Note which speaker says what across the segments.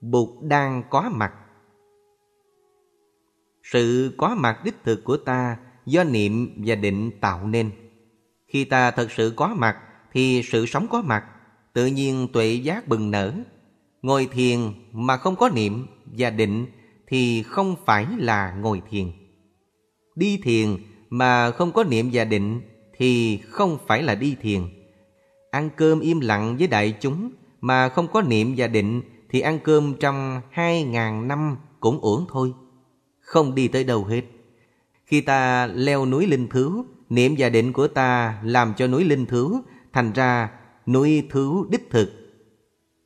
Speaker 1: Bụt đang có mặt. Sự có mặt đích thực của ta do niệm và định tạo nên. Khi ta thật sự có mặt thì sự sống có mặt, tự nhiên tuệ giác bừng nở. Ngồi thiền mà không có niệm và định thì không phải là ngồi thiền. Đi thiền mà không có niệm và định thì không phải là đi thiền. Ăn cơm im lặng với đại chúng mà không có niệm và định thì ăn cơm trong hai ngàn năm cũng uổng thôi. Không đi tới đâu hết. Khi ta leo núi linh Thứ, niệm và định của ta làm cho núi linh Thứ thành ra núi Thứ đích thực.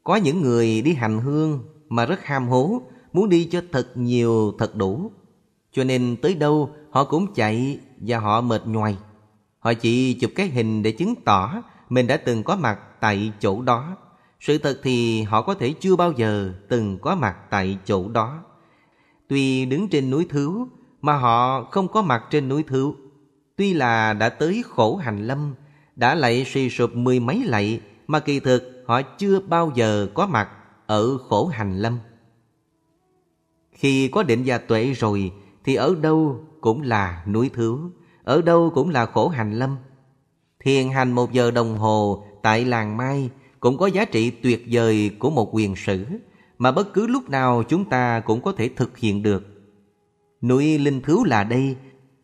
Speaker 1: Có những người đi hành hương mà rất ham hố, muốn đi cho thật nhiều thật đủ. Cho nên tới đâu họ cũng chạy và họ mệt nhoài. Họ chỉ chụp cái hình để chứng tỏ mình đã từng có mặt tại chỗ đó. Sự thật thì họ có thể chưa bao giờ từng có mặt tại chỗ đó. Tuy đứng trên núi Thứu mà họ không có mặt trên núi Thứu. Tuy là đã tới khổ hành lâm, đã lạy suy sụp mười mấy lạy mà kỳ thực họ chưa bao giờ có mặt ở khổ hành lâm. Khi có định gia tuệ rồi thì ở đâu cũng là núi Thứu, ở đâu cũng là khổ hành lâm. Thiền hành một giờ đồng hồ tại làng Mai cũng có giá trị tuyệt vời của một quyền sử mà bất cứ lúc nào chúng ta cũng có thể thực hiện được. Núi Linh Thứu là đây,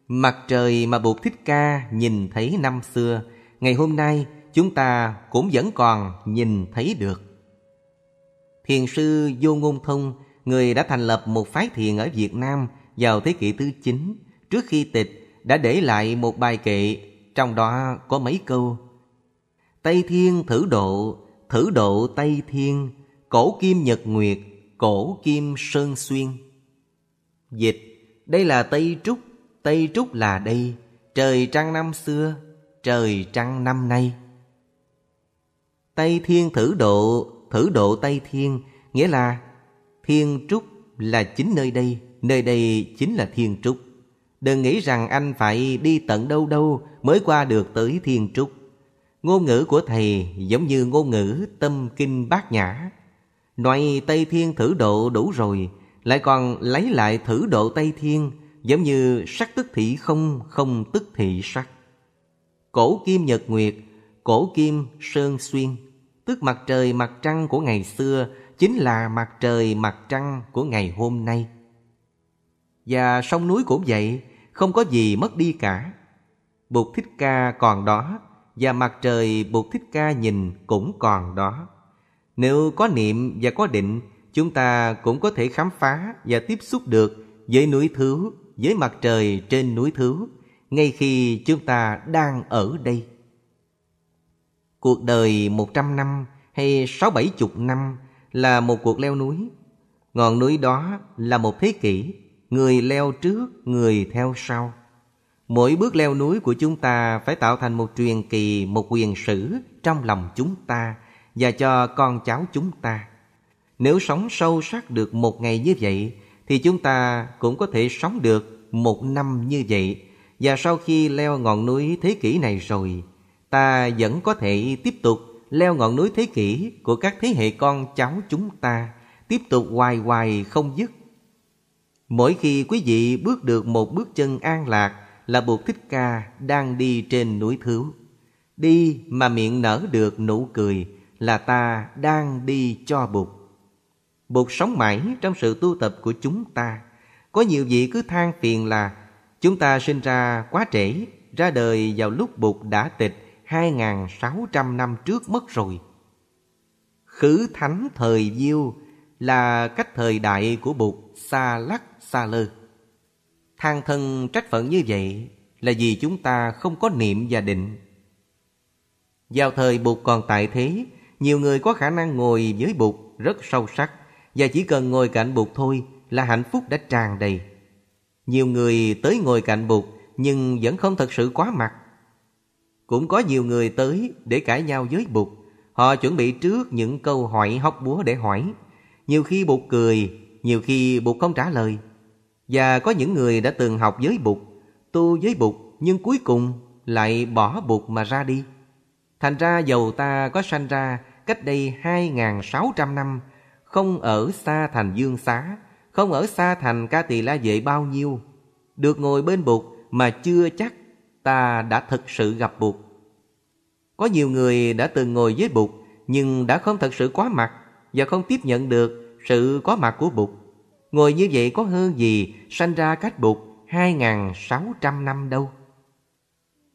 Speaker 1: mặt trời mà Bụt Thích Ca nhìn thấy năm xưa, ngày hôm nay chúng ta cũng vẫn còn nhìn thấy được. Thiền sư Vô Ngôn Thông, người đã thành lập một phái thiền ở Việt Nam vào thế kỷ thứ 9, trước khi tịch đã để lại một bài kệ, trong đó có mấy câu. Tây Thiên thử độ, thử độ Tây Thiên, cổ kim nhật nguyệt, cổ kim sơn xuyên. Dịch, đây là Tây Trúc, Tây Trúc là đây, trời trăng năm xưa, trời trăng năm nay. Tây Thiên thử độ, thử độ Tây Thiên, nghĩa là Thiên Trúc là chính nơi đây, nơi đây chính là Thiên Trúc. Đừng nghĩ rằng anh phải đi tận đâu đâu mới qua được tới Thiên Trúc. Ngôn ngữ của Thầy giống như ngôn ngữ tâm kinh bát nhã. Nói Tây Thiên thử độ đủ rồi, lại còn lấy lại thử độ Tây Thiên, giống như sắc tức thị không, không tức thị sắc. Cổ kim nhật nguyệt, cổ kim sơn xuyên, tức mặt trời mặt trăng của ngày xưa chính là mặt trời mặt trăng của ngày hôm nay. Và sông núi cũng vậy, không có gì mất đi cả. Bụt Thích Ca còn đó, và mặt trời Bụt Thích Ca nhìn cũng còn đó. Nếu có niệm và có định, chúng ta cũng có thể khám phá và tiếp xúc được với núi thứ với mặt trời trên núi thứ ngay khi chúng ta đang ở đây. Cuộc đời một trăm năm hay sáu bảy chục năm là một cuộc leo núi. Ngọn núi đó là một thế kỷ, người leo trước, người theo sau. Mỗi bước leo núi của chúng ta phải tạo thành một truyền kỳ, một quyền sử trong lòng chúng ta và cho con cháu chúng ta. Nếu sống sâu sắc được một ngày như vậy, thì chúng ta cũng có thể sống được một năm như vậy. Và sau khi leo ngọn núi thế kỷ này rồi, ta vẫn có thể tiếp tục leo ngọn núi thế kỷ của các thế hệ con cháu chúng ta, tiếp tục hoài hoài không dứt. Mỗi khi quý vị bước được một bước chân an lạc, là Bụt Thích Ca đang đi trên núi Thứu. Đi mà miệng nở được nụ cười là ta đang đi cho Bụt. Bụt sống mãi trong sự tu tập của chúng ta. Có nhiều vị cứ than phiền là chúng ta sinh ra quá trễ, ra đời vào lúc Bụt đã tịch 2.600 năm trước mất rồi. Khứ thánh thời diêu là cách thời đại của Bụt xa lắc xa lơ. Than thân trách phận như vậy là vì chúng ta không có niệm và định. Vào thời Bụt còn tại thế, nhiều người có khả năng ngồi với Bụt rất sâu sắc và chỉ cần ngồi cạnh Bụt thôi là hạnh phúc đã tràn đầy. Nhiều người tới ngồi cạnh Bụt nhưng vẫn không thật sự quá mặt. Cũng có nhiều người tới để cãi nhau với Bụt. Họ chuẩn bị trước những câu hỏi hóc búa để hỏi. Nhiều khi Bụt cười, nhiều khi Bụt không trả lời. Và có những người đã từng học giới Bụt, tu giới Bụt nhưng cuối cùng lại bỏ Bụt mà ra đi. Thành ra dầu ta có sanh ra cách đây 2.600 năm, Không ở xa thành dương xá Không ở xa thành ca tỳ la vệ bao nhiêu Được ngồi bên Bụt mà chưa chắc ta đã thực sự gặp Bụt Có nhiều người đã từng ngồi với Bụt Nhưng đã không thật sự có mặt Và không tiếp nhận được sự có mặt của Bụt Ngồi như vậy có hơn gì sanh ra cách Bụt 2.600 năm đâu.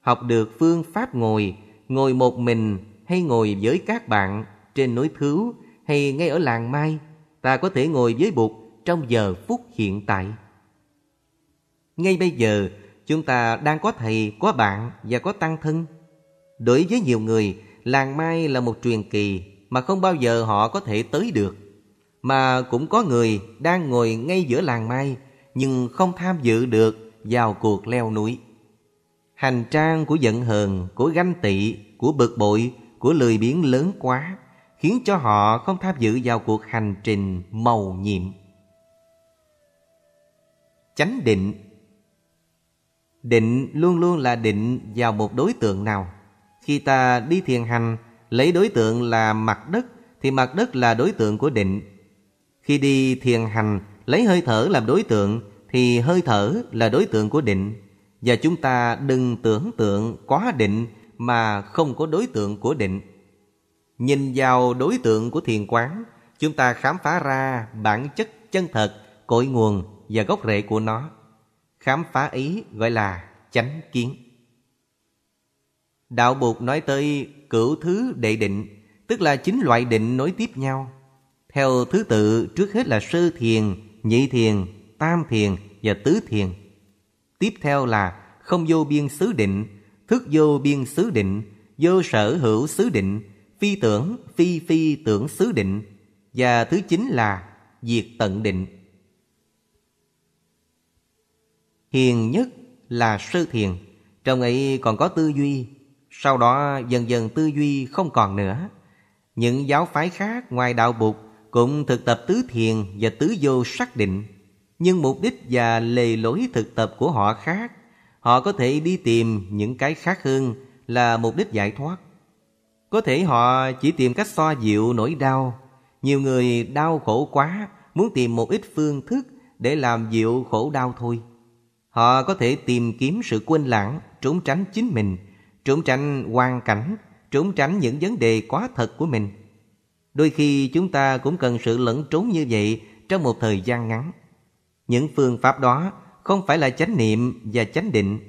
Speaker 1: Học được phương pháp ngồi Ngồi một mình hay ngồi với các bạn Trên núi Thứu hay ngay ở làng Mai Ta có thể ngồi với Bụt trong giờ phút hiện tại. Ngay bây giờ chúng ta đang có thầy, có bạn và có tăng thân. Đối với nhiều người, làng Mai là một truyền kỳ Mà không bao giờ họ có thể tới được. Mà cũng có người đang ngồi ngay giữa làng Mai Nhưng không tham dự được vào cuộc leo núi. Hành trang của giận hờn, của ganh tị, của bực bội, của lười biếng lớn quá Khiến cho họ không tham dự vào cuộc hành trình màu nhiệm. Chánh định. Định luôn luôn là định vào một đối tượng nào. Khi ta đi thiền hành Lấy đối tượng là mặt đất Thì mặt đất là đối tượng của định. Khi đi thiền hành Lấy hơi thở làm đối tượng Thì hơi thở là đối tượng của định và chúng ta đừng tưởng tượng quá định mà không có đối tượng của định. Nhìn vào đối tượng của thiền quán, chúng ta khám phá ra bản chất chân thật, cội nguồn và gốc rễ của nó. Khám phá ý gọi là chánh kiến. Đạo Bụt nói tới cửu thứ đệ định, tức là chính loại định nối tiếp nhau. Theo thứ tự trước hết là sơ thiền, nhị thiền, tam thiền và tứ thiền. Tiếp theo là không vô biên xứ định, thức vô biên xứ định, vô sở hữu xứ định, phi tưởng, phi phi tưởng xứ định. Và thứ chín là diệt tận định. Hiền nhất là sơ thiền, trong ấy còn có tư duy, sau đó dần dần tư duy không còn nữa. Những giáo phái khác ngoài đạo Bụt cũng thực tập tứ thiền và tứ vô xác định nhưng mục đích và lề lối thực tập của họ khác. Họ có thể đi tìm những cái khác hơn là mục đích giải thoát. Có thể họ chỉ tìm cách xoa dịu nỗi đau. Nhiều người đau khổ quá, muốn tìm một ít phương thức để làm dịu khổ đau thôi. Họ có thể tìm kiếm sự quên lãng, trốn tránh chính mình, trốn tránh hoàn cảnh, trốn tránh những vấn đề quá thật của mình. Đôi khi chúng ta cũng cần sự lẫn trốn như vậy trong một thời gian ngắn. Những phương pháp đó không phải là chánh niệm và chánh định.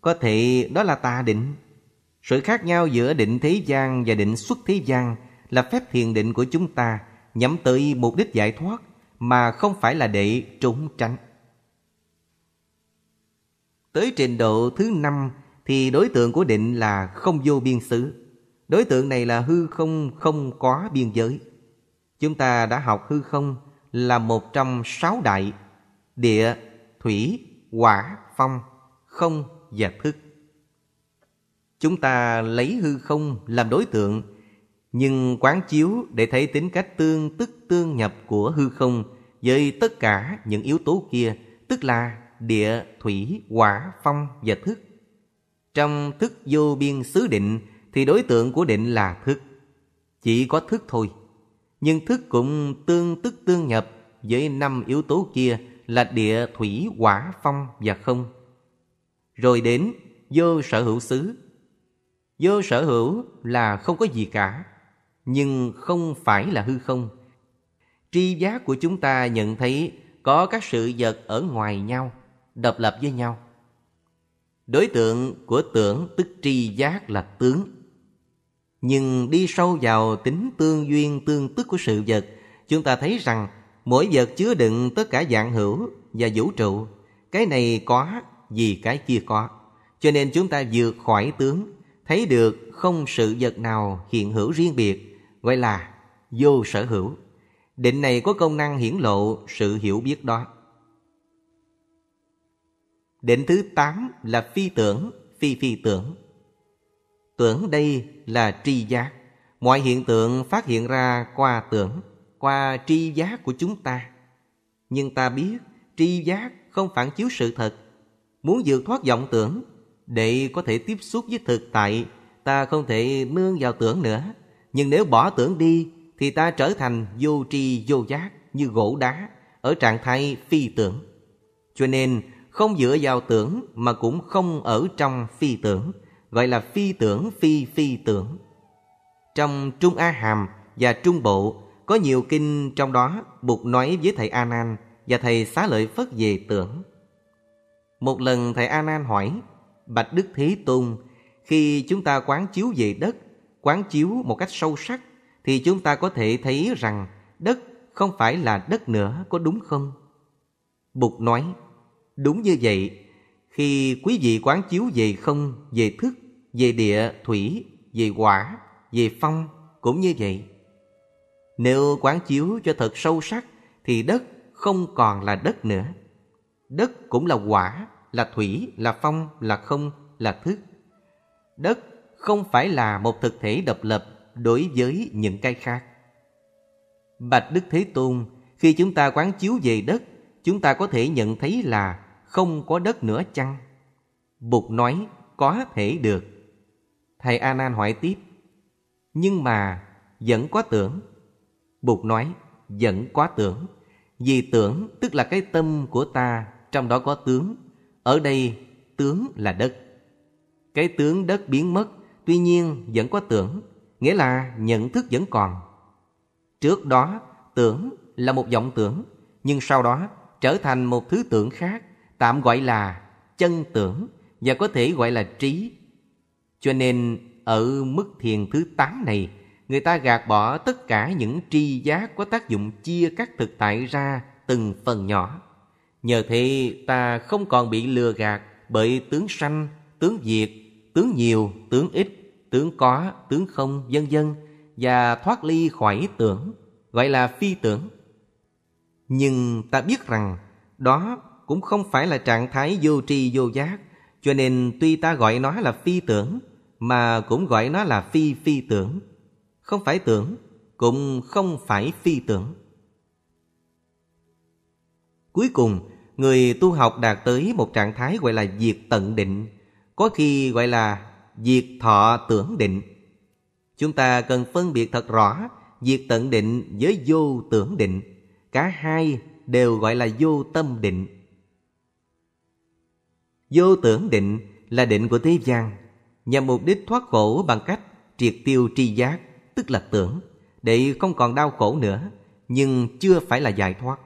Speaker 1: Có thể đó là tà định. Sự khác nhau giữa định thế gian và định xuất thế gian là phép thiền định của chúng ta nhắm tới mục đích giải thoát mà không phải là để trốn tránh. Tới trình độ thứ năm thì đối tượng của định là không vô biên xứ. Đối tượng này là hư không không có biên giới. Chúng ta đã học hư không là một trong sáu đại địa, thủy, hỏa, phong, không và thức. Chúng ta lấy hư không làm đối tượng, nhưng quán chiếu để thấy tính cách tương tức tương nhập của hư không với tất cả những yếu tố kia, tức là địa, thủy, hỏa, phong và thức. Trong thức vô biên xứ định thì đối tượng của định là thức. Chỉ có thức thôi. Nhưng thức cũng tương tức tương nhập với năm yếu tố kia là địa thủy hỏa phong và không. Rồi đến vô sở hữu xứ. Vô sở hữu là không có gì cả, nhưng không phải là hư không. Tri giác của chúng ta nhận thấy có các sự vật ở ngoài nhau, độc lập với nhau. Đối tượng của tưởng tức tri giác là tướng. Nhưng đi sâu vào tính tương duyên tương tức của sự vật, chúng ta thấy rằng Mỗi vật chứa đựng tất cả dạng hữu và vũ trụ. Cái này có vì cái kia có. Cho nên chúng ta vượt khỏi tướng, thấy được không sự vật nào hiện hữu riêng biệt, gọi là vô sở hữu. Định này có công năng hiển lộ sự hiểu biết đó. Định thứ tám là phi tưởng, phi phi tưởng. Tưởng đây là tri giác. Mọi hiện tượng phát hiện ra qua tưởng qua tri giác của chúng ta. Nhưng ta biết tri giác không phản chiếu sự thật. Muốn vượt thoát vọng tưởng, để có thể tiếp xúc với thực tại, ta không thể nương vào tưởng nữa. Nhưng nếu bỏ tưởng đi, Thì ta trở thành vô tri vô giác như gỗ đá Ở trạng thái phi tưởng Cho nên không dựa vào tưởng mà cũng không ở trong phi tưởng Gọi là phi tưởng phi phi tưởng Trong Trung A Hàm và Trung Bộ Có nhiều kinh trong đó Bụt nói với thầy A Nan Và thầy xá lợi Phất về tưởng Một lần thầy A Nan hỏi Bạch Đức Thế Tôn Khi chúng ta quán chiếu về đất Quán chiếu một cách sâu sắc Thì chúng ta có thể thấy rằng Đất không phải là đất nữa Có đúng không? Bụt nói Đúng như vậy Khi quý vị quán chiếu về không Về thức, về địa, thủy Về quả, về phong Cũng như vậy. Nếu quán chiếu cho thật sâu sắc Thì đất không còn là đất nữa. Đất cũng là quả Là thủy, là phong, là không, là thức. Đất không phải là một thực thể độc lập Đối với những cái khác. Bạch Đức Thế Tôn Khi chúng ta quán chiếu về đất Chúng ta có thể nhận thấy là Không có đất nữa chăng? Bụt nói có thể được. Thầy A Nan hỏi tiếp. Nhưng mà vẫn có tưởng. Bụt nói, vẫn có tưởng. Vì tưởng tức là cái tâm của ta, Trong đó có tướng. Ở đây, tướng là đất. Cái tướng đất biến mất, Tuy nhiên vẫn có tưởng, Nghĩa là nhận thức vẫn còn. Trước đó, tưởng là một vọng tưởng, Nhưng sau đó trở thành một thứ tưởng khác, Tạm gọi là chân tưởng Và có thể gọi là trí. Cho nên ở mức thiền thứ 8 này Người ta gạt bỏ tất cả những tri giác có tác dụng chia các thực tại ra từng phần nhỏ Nhờ thế ta không còn bị lừa gạt bởi tướng sanh, tướng diệt, tướng nhiều, tướng ít, tướng có, tướng không, vân vân và thoát ly khỏi tưởng, gọi là phi tưởng. Nhưng ta biết rằng đó cũng không phải là trạng thái vô tri vô giác, cho nên tuy ta gọi nó là phi tưởng mà cũng gọi nó là phi phi tưởng. Không phải tưởng, cũng không phải phi tưởng. Cuối cùng, người tu học đạt tới một trạng thái gọi là diệt tận định, có khi gọi là diệt thọ tưởng định. Chúng ta cần phân biệt thật rõ diệt tận định với vô tưởng định. Cả hai đều gọi là vô tâm định. Vô tưởng định là định của thế gian, nhằm mục đích thoát khổ bằng cách triệt tiêu tri giác, tức là tưởng, để không còn đau khổ nữa, nhưng chưa phải là giải thoát.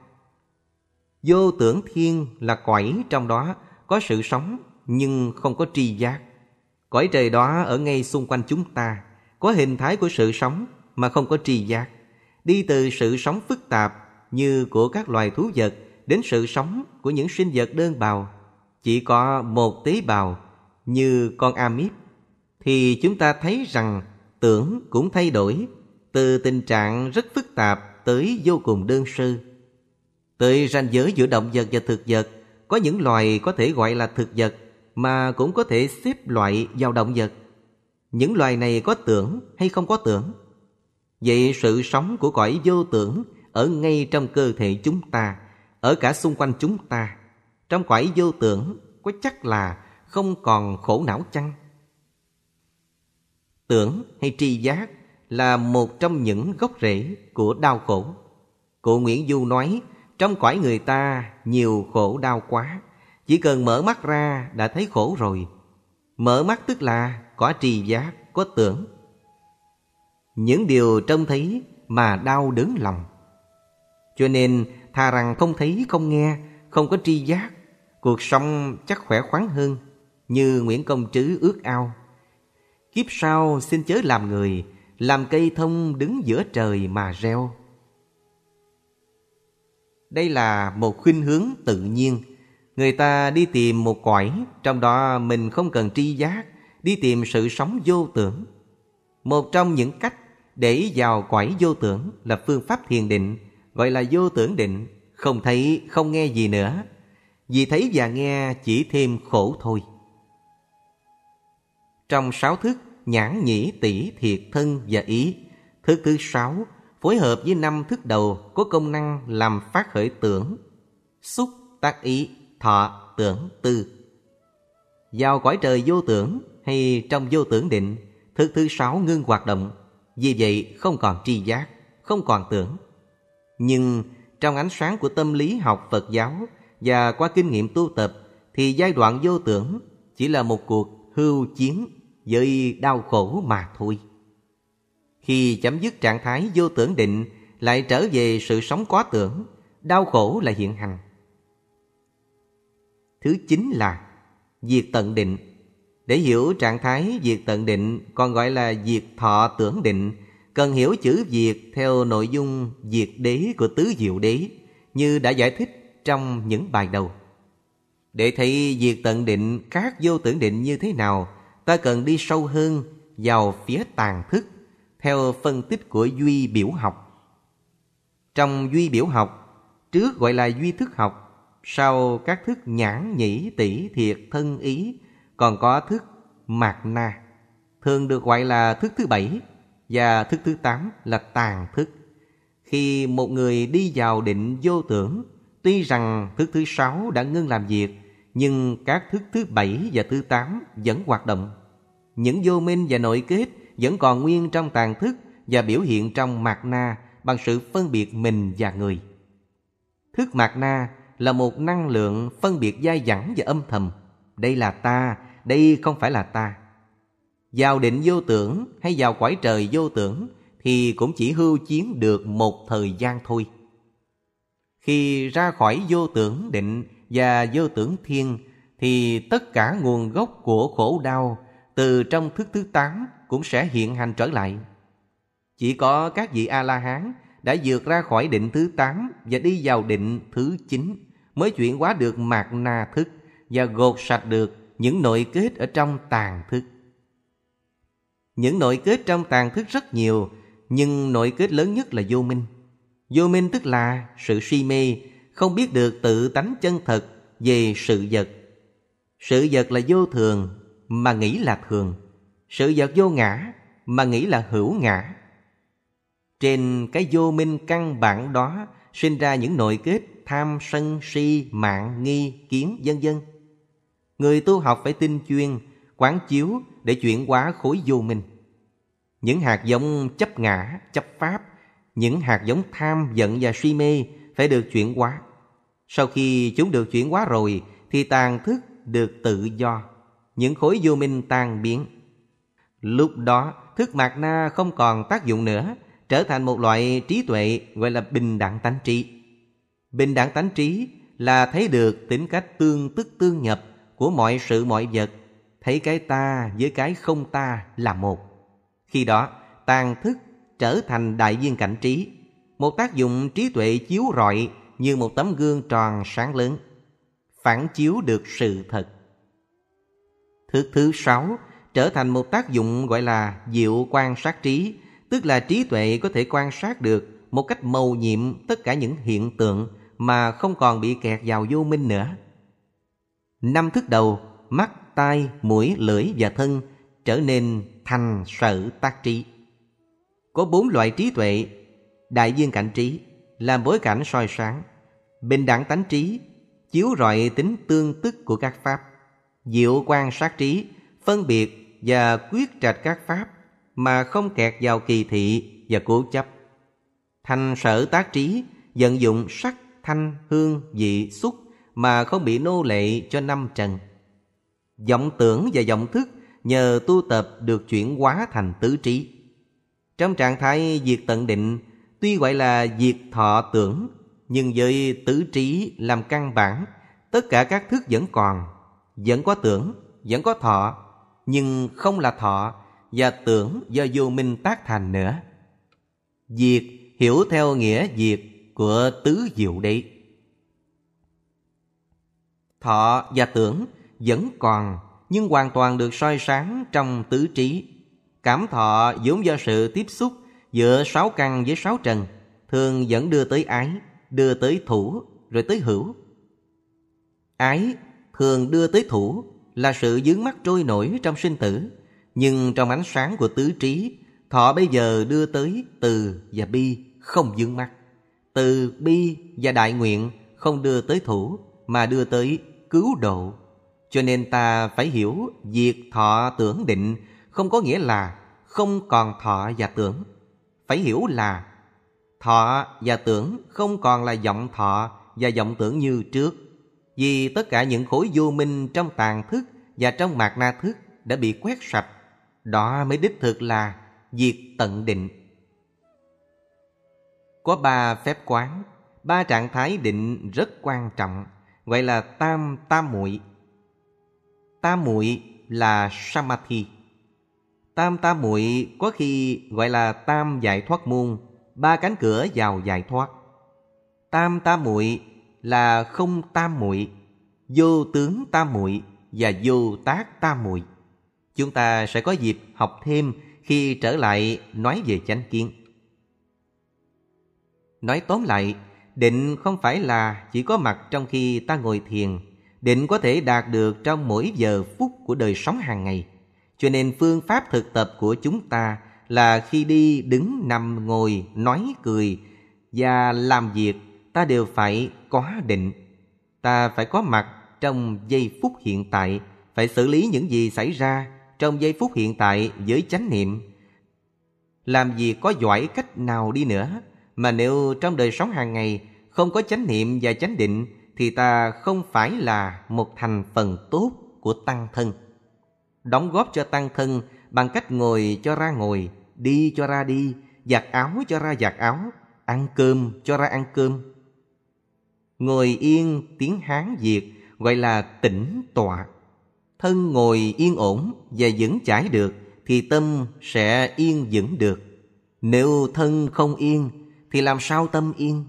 Speaker 1: Vô tưởng thiên là cõi trong đó có sự sống nhưng không có tri giác. Cõi trời đó ở ngay xung quanh chúng ta Có hình thái của sự sống mà không có tri giác Đi từ sự sống phức tạp như của các loài thú vật Đến sự sống của những sinh vật đơn bào chỉ có một tế bào như con amip Thì chúng ta thấy rằng tưởng cũng thay đổi Từ tình trạng rất phức tạp tới vô cùng đơn sơ Tới ranh giới giữa động vật và thực vật Có những loài có thể gọi là thực vật mà cũng có thể xếp loại vào động vật. Những loài này có tưởng hay không có tưởng? Vậy sự sống của cõi vô tưởng ở ngay trong cơ thể chúng ta, ở cả xung quanh chúng ta, trong cõi vô tưởng có chắc là không còn khổ não chăng? Tưởng hay tri giác là một trong những gốc rễ của đau khổ. Cụ Nguyễn Du nói, trong cõi người ta nhiều khổ đau quá, chỉ cần mở mắt ra đã thấy khổ rồi Mở mắt tức là có tri giác, có tưởng Những điều trông thấy mà đau đớn lòng Cho nên thà rằng không thấy, không nghe, không có tri giác Cuộc sống chắc khỏe khoắn hơn Như Nguyễn Công Trứ ước ao. Kiếp sau xin chớ làm người Làm cây thông đứng giữa trời mà reo. Đây là một khuynh hướng tự nhiên. Người ta đi tìm một cõi Trong đó mình không cần tri giác Đi tìm sự sống vô tưởng. Một trong những cách để vào cõi vô tưởng Là phương pháp thiền định. Gọi là vô tưởng định Không thấy, không nghe gì nữa. Vì thấy và nghe chỉ thêm khổ thôi Trong sáu thức nhãn nhĩ tỷ thiệt thân và ý Thức thứ sáu phối hợp với năm thức đầu có công năng làm phát khởi tưởng, xúc, tác ý, thọ, tưởng, tư. Vào cõi trời vô tưởng hay trong vô tưởng định, thức thứ sáu ngưng hoạt động, vì vậy không còn tri giác, không không còn tưởng. Nhưng trong ánh sáng của tâm lý học Phật giáo và qua kinh nghiệm tu tập thì giai đoạn vô tưởng chỉ là một cuộc hưu chiến với đau khổ mà thôi. Khi chấm dứt trạng thái vô tưởng định lại trở về sự sống có tưởng, đau khổ là hiện hành. Thứ chín là diệt tận định. Để hiểu trạng thái diệt tận định còn gọi là diệt thọ tưởng định, cần hiểu chữ diệt theo nội dung diệt đế của tứ diệu đế như đã giải thích trong những bài đầu. Để thấy diệt tận định các vô tưởng định như thế nào, ta cần đi sâu hơn vào phía tàn thức theo phân tích của duy biểu học. Trong duy biểu học, trước gọi là duy thức học, sau các thức nhãn nhĩ tỷ thiệt thân ý, còn có thức mạt na, thường được gọi là thức thứ bảy và thức thứ tám là tàn thức. Khi một người đi vào định vô tưởng, tuy rằng thức thứ sáu đã ngưng làm việc, nhưng các thức thứ bảy và thứ tám vẫn hoạt động. Những vô minh và nội kết vẫn còn nguyên trong tàn thức và biểu hiện trong mạt na bằng sự phân biệt mình và người. Thức mạt na là một năng lượng phân biệt dai dẳng và âm thầm. Đây là ta, đây không phải là ta. Vào định vô tưởng hay vào quải trời vô tưởng thì cũng chỉ hưu chiến được một thời gian thôi. Khi ra khỏi vô tưởng định và vô tưởng thiên thì tất cả nguồn gốc của khổ đau từ trong thức thứ tám cũng sẽ hiện hành trở lại. Chỉ có các vị A-la-hán đã vượt ra khỏi định thứ tám và đi vào định thứ chín mới chuyển hóa được mạt na thức và gột sạch được những nội kết ở trong tàn thức. Những nội kết trong tàn thức rất nhiều, nhưng nội kết lớn nhất là vô minh. Vô minh tức là sự si mê, không biết được tự tánh chân thật về sự vật. Sự vật là vô thường mà nghĩ là thường. Sự vật vô ngã mà nghĩ là hữu ngã. Trên cái vô minh căn bản đó sinh ra những nội kết tham sân si mạng nghi kiến vân vân. Người tu học phải tinh chuyên, quán chiếu để chuyển hóa khối vô minh. Những hạt giống chấp ngã, chấp pháp, những hạt giống tham, giận và suy mê phải được chuyển hóa. Sau khi chúng được chuyển hóa rồi thì tàn thức được tự do, những khối vô minh tan biến. Lúc đó, thức mạt na không còn tác dụng nữa, trở thành một loại trí tuệ gọi là bình đẳng tánh trí. Bình đẳng tánh trí là thấy được tính cách tương tức tương nhập của mọi sự mọi vật, thấy cái ta với cái không ta là một. Khi đó, tàn thức trở thành đại viên cảnh trí, một tác dụng trí tuệ chiếu rọi như một tấm gương tròn sáng lớn, phản chiếu được sự thật. Thứ thứ sáu trở thành một tác dụng gọi là diệu quan sát trí, tức là trí tuệ có thể quan sát được một cách mầu nhiệm tất cả những hiện tượng mà không còn bị kẹt vào vô minh nữa. Năm thức đầu, mắt, tai, mũi, lưỡi và thân trở nên thành sở tác trí. Có bốn loại trí tuệ, đại viên cảnh trí, làm bối cảnh soi sáng, bình đẳng tánh trí, chiếu rọi tính tương tức của các pháp, diệu quan sát trí, phân biệt và quyết trạch các pháp mà không kẹt vào kỳ thị và cố chấp. Thành sở tác trí, vận dụng sắc, thanh, hương, vị, xúc mà không bị nô lệ cho năm trần. Vọng tưởng và vọng thức nhờ tu tập được chuyển hóa thành tứ trí. Trong trạng thái diệt tận định, tuy gọi là diệt thọ tưởng, nhưng với tứ trí làm căn bản, tất cả các thức vẫn còn, vẫn có tưởng, vẫn có thọ, nhưng không là thọ và tưởng do vô minh tác thành nữa. Diệt hiểu theo nghĩa diệt của tứ diệu đế. Thọ và tưởng vẫn còn nhưng hoàn toàn được soi sáng trong tứ trí. Cảm thọ vốn do sự tiếp xúc giữa sáu căn với sáu trần thường vẫn đưa tới ái, đưa tới thủ, rồi tới hữu. Ái thường đưa tới thủ là sự dướng mắt trôi nổi trong sinh tử, nhưng trong ánh sáng của tứ trí, thọ bây giờ đưa tới từ và bi không dướng mắt. Từ bi và đại nguyện không đưa tới thủ mà đưa tới cứu độ. Cho nên ta phải hiểu việc thọ tưởng định không có nghĩa là không còn thọ và tưởng. Phải hiểu là Thọ và tưởng không còn là vọng thọ và vọng tưởng như trước. Vì tất cả những khối vô minh trong tàn thức và trong mạt na thức đã bị quét sạch. Đó mới đích thực là diệt tận định. Có ba phép quán, ba trạng thái định rất quan trọng, gọi là tam tam muội. Tam muội là samadhi. Tam tam muội có khi gọi là tam giải thoát môn, ba cánh cửa vào giải thoát. Tam tam muội là không tam muội, vô tướng tam muội và vô tác tam muội. Chúng ta sẽ có dịp học thêm khi trở lại nói về chánh kiến. Nói tóm lại, định không phải là chỉ có mặt trong khi ta ngồi thiền. Định có thể đạt được trong mỗi giờ phút của đời sống hàng ngày. Cho nên phương pháp thực tập của chúng ta là khi đi, đứng, nằm, ngồi, nói, cười và làm việc ta đều phải có định. Ta phải có mặt trong giây phút hiện tại, phải xử lý những gì xảy ra trong giây phút hiện tại với chánh niệm. Làm gì có giỏi cách nào đi nữa, mà nếu trong đời sống hàng ngày không có chánh niệm và chánh định thì ta không phải là một thành phần tốt của tăng thân. Đóng góp cho tăng thân bằng cách ngồi cho ra ngồi, đi cho ra đi, giặt áo cho ra giặt áo, ăn cơm cho ra ăn cơm. Ngồi yên tiếng Hán Việt gọi là tĩnh tọa. Thân ngồi yên ổn và vững chãi được thì tâm sẽ yên vững được. Nếu thân không yên thì làm sao tâm yên?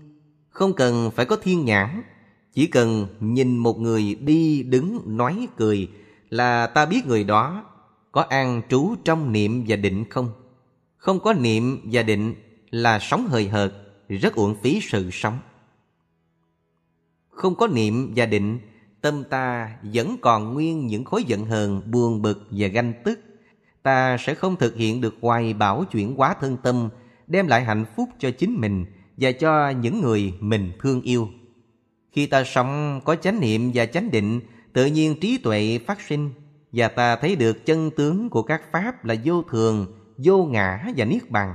Speaker 1: Không cần phải có thiên nhãn, chỉ cần nhìn một người đi đứng nói cười là ta biết người đó có an trú trong niệm và định không. Không có niệm và định là sống hời hợt, rất uổng phí sự sống. Không có niệm và định, tâm ta vẫn còn nguyên những khối giận hờn, buồn bực và ganh tức. Ta sẽ không thực hiện được hoài bảo chuyển hóa thân tâm, đem lại hạnh phúc cho chính mình và cho những người mình thương yêu. Khi ta sống có chánh niệm và chánh định, tự nhiên trí tuệ phát sinh và ta thấy được chân tướng của các pháp là vô thường, vô ngã và niết bàn.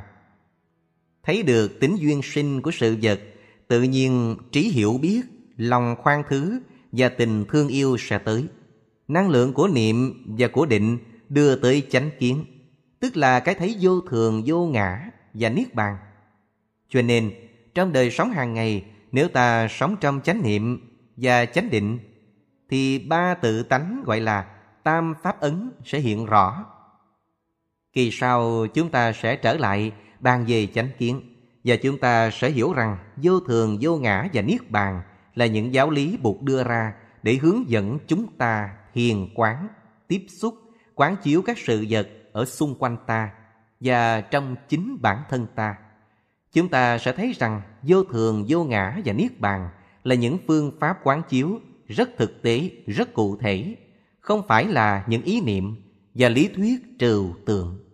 Speaker 1: Thấy được tính duyên sinh của sự vật, tự nhiên trí hiểu biết, lòng khoan thứ và tình thương yêu sẽ tới. Năng lượng của niệm và của định đưa tới chánh kiến, tức là cái thấy vô thường, vô ngã và niết bàn. Cho nên, trong đời sống hàng ngày, nếu ta sống trong chánh niệm và chánh định, thì ba tự tánh gọi là tam pháp ấn sẽ hiện rõ. Kỳ sau chúng ta sẽ trở lại bàn về chánh kiến và chúng ta sẽ hiểu rằng vô thường, vô ngã và niết bàn là những giáo lý buộc đưa ra để hướng dẫn chúng ta thiền quán, tiếp xúc, quán chiếu các sự vật ở xung quanh ta và trong chính bản thân ta. Chúng ta sẽ thấy rằng vô thường, vô ngã và niết bàn là những phương pháp quán chiếu rất thực tế, rất cụ thể, không phải là những ý niệm và lý thuyết trừu tượng.